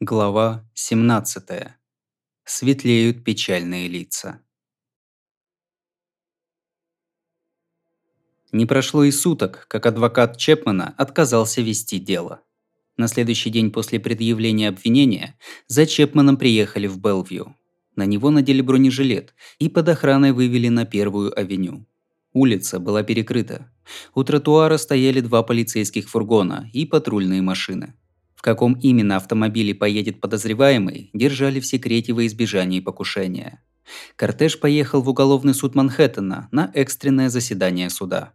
Глава 17. Светлеют печальные лица. Не прошло и суток, как адвокат Чепмана отказался вести дело. На следующий день после предъявления обвинения за Чепманом приехали в Белвью. На него надели бронежилет и под охраной вывели на Первую авеню. Улица была перекрыта. У тротуара стояли два полицейских фургона и патрульные машины. В каком именно автомобиле поедет подозреваемый, держали в секрете во избежание покушения. Кортеж поехал в уголовный суд Манхэттена на экстренное заседание суда.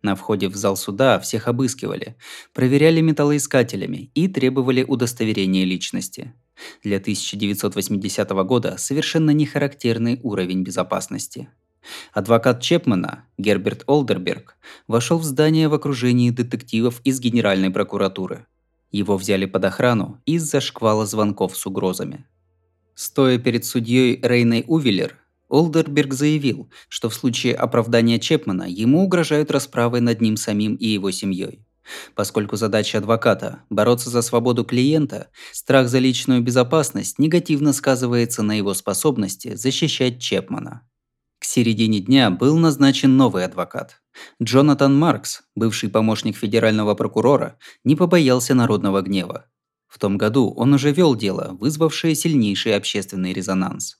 На входе в зал суда всех обыскивали, проверяли металлоискателями и требовали удостоверения личности. Для 1980 года совершенно нехарактерный уровень безопасности. Адвокат Чепмана, Герберт Олдерберг, вошел в здание в окружении детективов из Генеральной прокуратуры – его взяли под охрану из-за шквала звонков с угрозами. Стоя перед судьей Рейной Увиллер, Олдерберг заявил, что в случае оправдания Чепмана ему угрожают расправой над ним самим и его семьей. Поскольку задача адвоката – бороться за свободу клиента, страх за личную безопасность негативно сказывается на его способности защищать Чепмана. Середине дня был назначен новый адвокат. Джонатан Маркс, бывший помощник федерального прокурора, не побоялся народного гнева. В том году он уже вел дело, вызвавшее сильнейший общественный резонанс.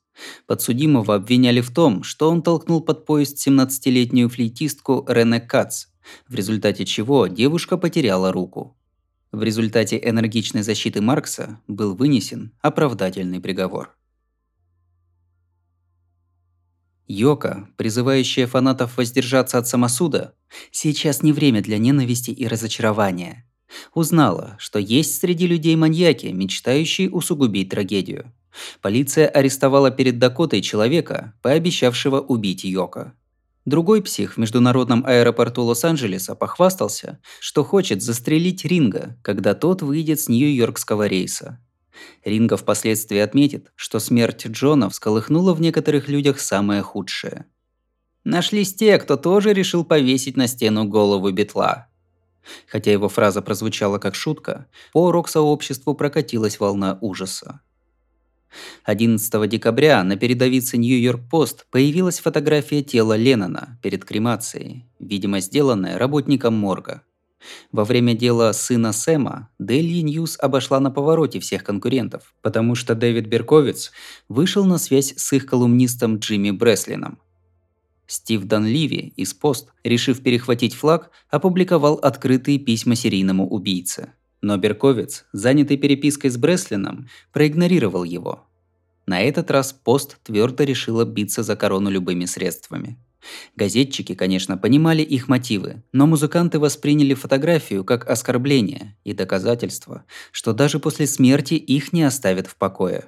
Подсудимого обвиняли в том, что он толкнул под поезд 17-летнюю флейтистку Рене Кац, в результате чего девушка потеряла руку. В результате энергичной защиты Маркса был вынесен оправдательный приговор. Йока, призывающая фанатов воздержаться от самосуда, сейчас не время для ненависти и разочарования. Узнала, что есть среди людей маньяки, мечтающие усугубить трагедию. Полиция арестовала перед Дакотой человека, пообещавшего убить Йока. Другой псих в международном аэропорту Лос-Анджелеса похвастался, что хочет застрелить Ринга, когда тот выйдет с Нью-Йоркского рейса. Ринго впоследствии отметит, что смерть Джона всколыхнула в некоторых людях самое худшее. Нашлись те, кто тоже решил повесить на стену голову бетла. Хотя его фраза прозвучала как шутка, по рок-сообществу прокатилась волна ужаса. 11 декабря на передовице Нью-Йорк-Пост появилась фотография тела Леннона перед кремацией, видимо сделанная работником морга. Во время дела сына Сэма Daily News обошла на повороте всех конкурентов, потому что Дэвид Берковиц вышел на связь с их колумнистом Джимми Бреслином. Стив Данливи из Пост, решив перехватить флаг, опубликовал открытые письма серийному убийце. Но Берковиц, занятый перепиской с Бреслином, проигнорировал его. На этот раз Пост твердо решила биться за корону любыми средствами. Газетчики, конечно, понимали их мотивы, но музыканты восприняли фотографию как оскорбление и доказательство, что даже после смерти их не оставят в покое.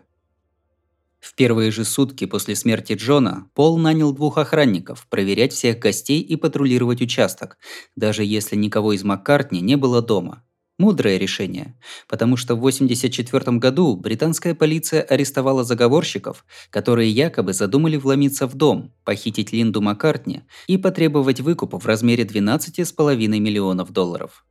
В первые же сутки после смерти Джона Пол нанял двух охранников проверять всех гостей и патрулировать участок, даже если никого из Маккартни не было дома – Мудрое решение, потому что в 1984 году британская полиция арестовала заговорщиков, которые якобы задумали вломиться в дом, похитить Линду Маккартни и потребовать выкуп в размере 12,5 миллионов долларов.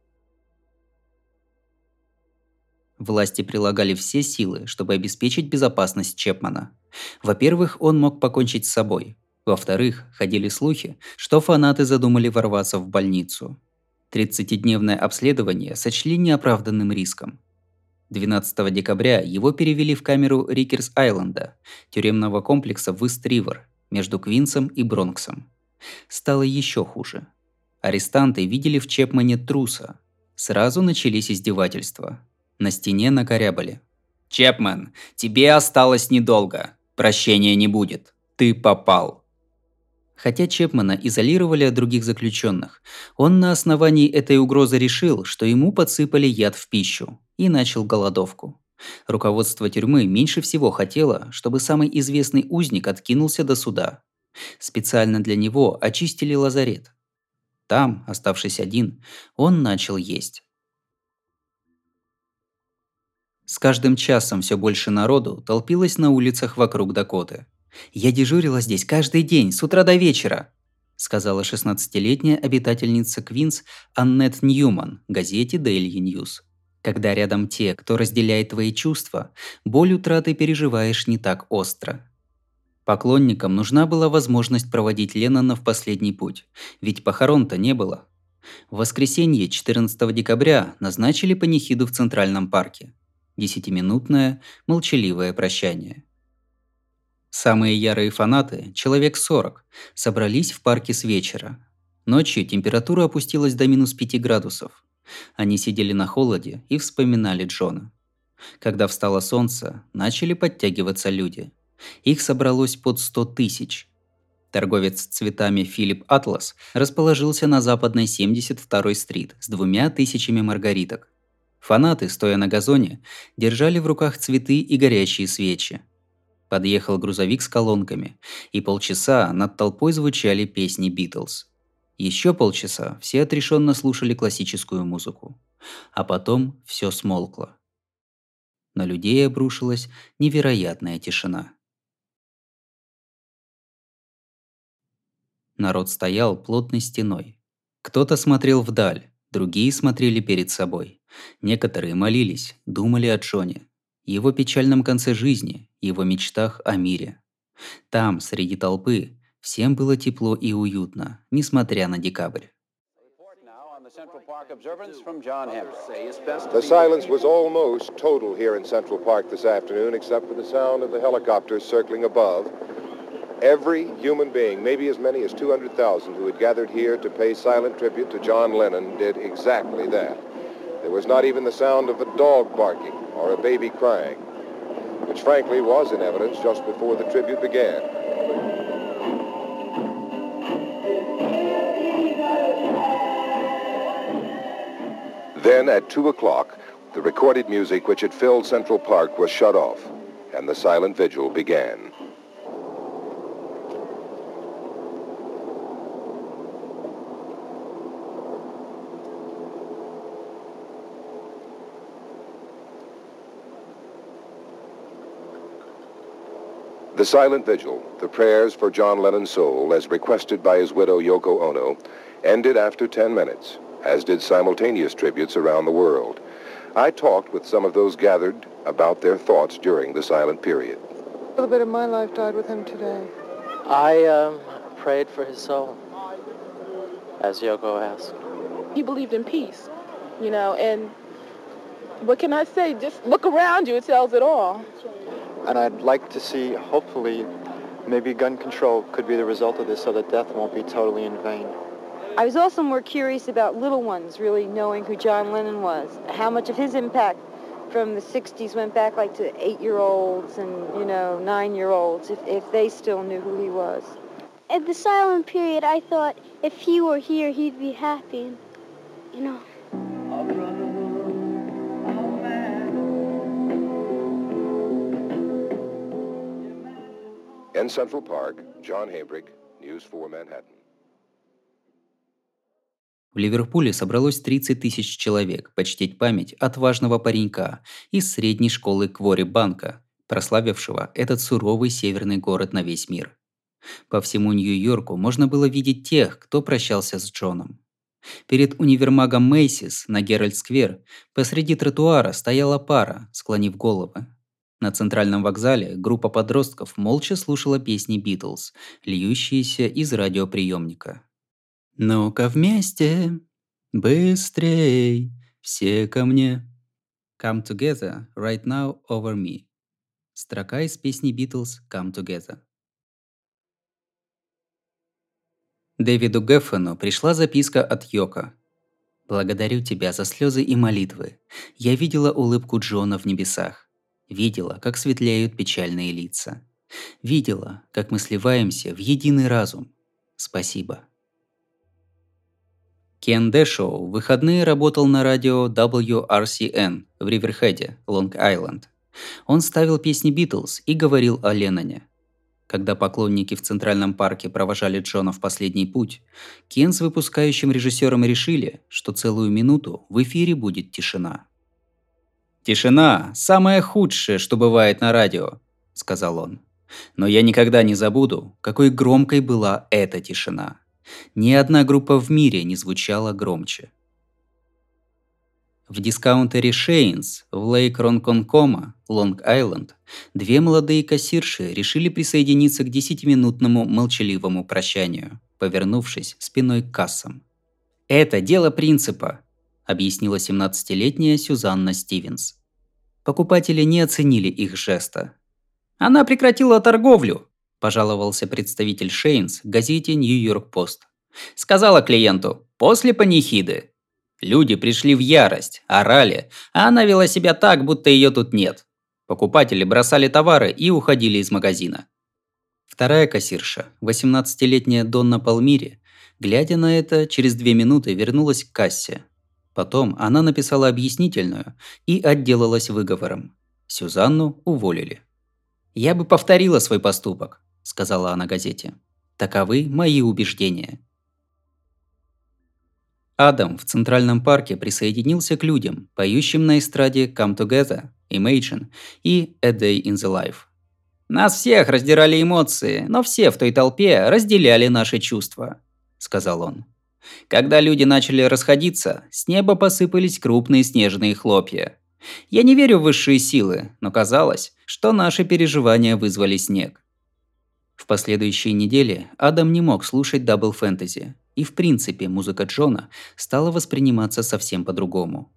Власти прилагали все силы, чтобы обеспечить безопасность Чепмана. Во-первых, он мог покончить с собой. Во-вторых, ходили слухи, что фанаты задумали ворваться в больницу. 30-дневное обследование сочли неоправданным риском. 12 декабря его перевели в камеру Рикерс-Айленда, тюремного комплекса в Ист-Ривер, между Квинсом и Бронксом. Стало еще хуже. Арестанты видели в Чепмане труса. Сразу начались издевательства. На стене накорябали. «Чепман, тебе осталось недолго. Прощения не будет. Ты попал». Хотя Чепмана изолировали от других заключенных, он на основании этой угрозы решил, что ему подсыпали яд в пищу и начал голодовку. Руководство тюрьмы меньше всего хотело, чтобы самый известный узник откинулся до суда. Специально для него очистили лазарет. Там, оставшись один, он начал есть. С каждым часом все больше народу толпилось на улицах вокруг Дакоты – «Я дежурила здесь каждый день, с утра до вечера», сказала 16-летняя обитательница Квинс Аннет Ньюман газете Daily News. Когда рядом те, кто разделяет твои чувства, боль утраты переживаешь не так остро. Поклонникам нужна была возможность проводить Леннона в последний путь, ведь похорон-то не было. В воскресенье 14 декабря назначили панихиду в Центральном парке. Десятиминутное, молчаливое прощание. Самые ярые фанаты, человек 40, собрались в парке с вечера. Ночью температура опустилась до минус 5 градусов. Они сидели на холоде и вспоминали Джона. Когда встало солнце, начали подтягиваться люди. Их собралось под 100 тысяч. Торговец цветами Филипп Атлас расположился на западной 72-й стрит с двумя тысячами маргариток. Фанаты, стоя на газоне, держали в руках цветы и горящие свечи. Подъехал грузовик с колонками, и полчаса над толпой звучали песни Битлз. Еще полчаса все отрешенно слушали классическую музыку. А потом все смолкло. На людей обрушилась невероятная тишина. Народ стоял плотной стеной. Кто-то смотрел вдаль, другие смотрели перед собой. Некоторые молились, думали о Джоне, его печальном конце жизни, его мечтах о мире. Там, среди толпы, всем было тепло и уютно, несмотря на декабрь. The silence was almost total here in Central Park this afternoon, except for the sound of the helicopters circling above. Every human being, maybe as many as 200,000 who had gathered here to pay silent tribute to John Lennon, did exactly that. There was not even the sound of a dog barking or a baby crying, which frankly was in evidence just before the tribute began. Then at 2 o'clock, the recorded music which had filled Central Park was shut off, and the silent vigil began. The silent vigil, the prayers for John Lennon's soul, as requested by his widow Yoko Ono, ended after 10 minutes, as did simultaneous tributes around the world. I talked with some of those gathered about their thoughts during the silent period. A little bit of my life died with him today. I um, prayed for his soul, as Yoko asked. He believed in peace, you know, and what can I say? Just look around you, it tells it all. And I'd like to see, hopefully, maybe gun control could be the result of this so that death won't be totally in vain. I was also more curious about little ones really knowing who John Lennon was, how much of his impact from the 60s went back like to eight-year-olds and, you know, nine-year-olds, if, if they still knew who he was. At the silent period, I thought if he were here, he'd be happy, you know. Central Park, John Habrick, News 4 Manhattan. В Ливерпуле собралось 30 тысяч человек почтить память отважного паренька из средней школы Квори Банка, прославившего этот суровый северный город на весь мир. По всему Нью-Йорку можно было видеть тех, кто прощался с Джоном. Перед универмагом Мейсис на Геральд-сквер посреди тротуара стояла пара, склонив головы. На центральном вокзале группа подростков молча слушала песни Битлз, льющиеся из радиоприемника. «Ну-ка вместе, быстрей, все ко мне». «Come together, right now, over me». Строка из песни Битлз «Come together». Дэвиду Геффену пришла записка от Йока. «Благодарю тебя за слезы и молитвы. Я видела улыбку Джона в небесах. Видела, как светлеют печальные лица. Видела, как мы сливаемся в единый разум. Спасибо. Кен Дэшоу в выходные работал на радио WRCN в Риверхеде, Лонг-Айленд. Он ставил песни Битлз и говорил о Ленноне. Когда поклонники в Центральном парке провожали Джона в последний путь, Кен с выпускающим режиссером решили, что целую минуту в эфире будет тишина. «Тишина – самое худшее, что бывает на радио», – сказал он. «Но я никогда не забуду, какой громкой была эта тишина. Ни одна группа в мире не звучала громче». В дискаунтере Шейнс в Лейк Ронконкома, Лонг-Айленд, две молодые кассирши решили присоединиться к десятиминутному молчаливому прощанию, повернувшись спиной к кассам. «Это дело принципа», – объяснила 17-летняя Сюзанна Стивенс. Покупатели не оценили их жеста. «Она прекратила торговлю», – пожаловался представитель Шейнс газете «Нью-Йорк Пост». Сказала клиенту «после панихиды». Люди пришли в ярость, орали, а она вела себя так, будто ее тут нет. Покупатели бросали товары и уходили из магазина. Вторая кассирша, 18-летняя Донна Палмири, глядя на это, через две минуты вернулась к кассе. Потом она написала объяснительную и отделалась выговором. Сюзанну уволили. «Я бы повторила свой поступок», – сказала она газете. «Таковы мои убеждения». Адам в Центральном парке присоединился к людям, поющим на эстраде «Come Together», «Imagine» и «A Day in the Life». «Нас всех раздирали эмоции, но все в той толпе разделяли наши чувства», – сказал он. Когда люди начали расходиться, с неба посыпались крупные снежные хлопья. Я не верю в высшие силы, но казалось, что наши переживания вызвали снег. В последующие недели Адам не мог слушать Double Fantasy, и в принципе музыка Джона стала восприниматься совсем по-другому.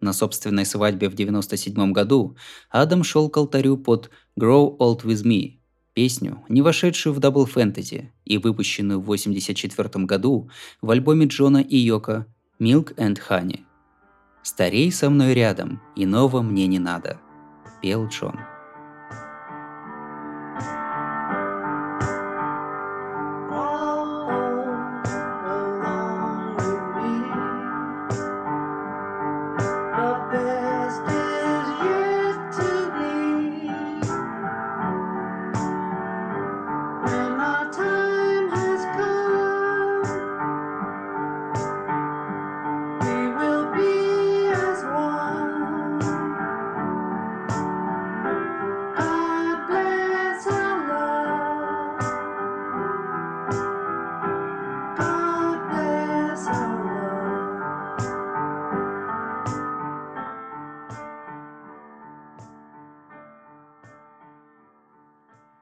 На собственной свадьбе в 97 году Адам шел к алтарю под «Grow Old With Me», песню, не вошедшую в Double Fantasy и выпущенную в 84 году в альбоме Джона и Йоко «Milk and Honey». «Старей со мной рядом, иного мне не надо», – пел Джон.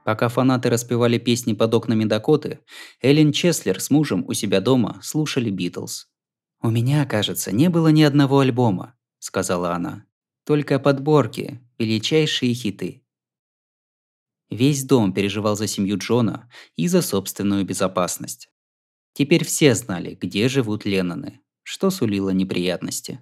Пока фанаты распевали песни под окнами Дакоты, Эллен Чеслер с мужем у себя дома слушали Битлз. «У меня, кажется, не было ни одного альбома», – сказала она. «Только подборки, величайшие хиты». Весь дом переживал за семью Джона и за собственную безопасность. Теперь все знали, где живут Ленноны, что сулило неприятности.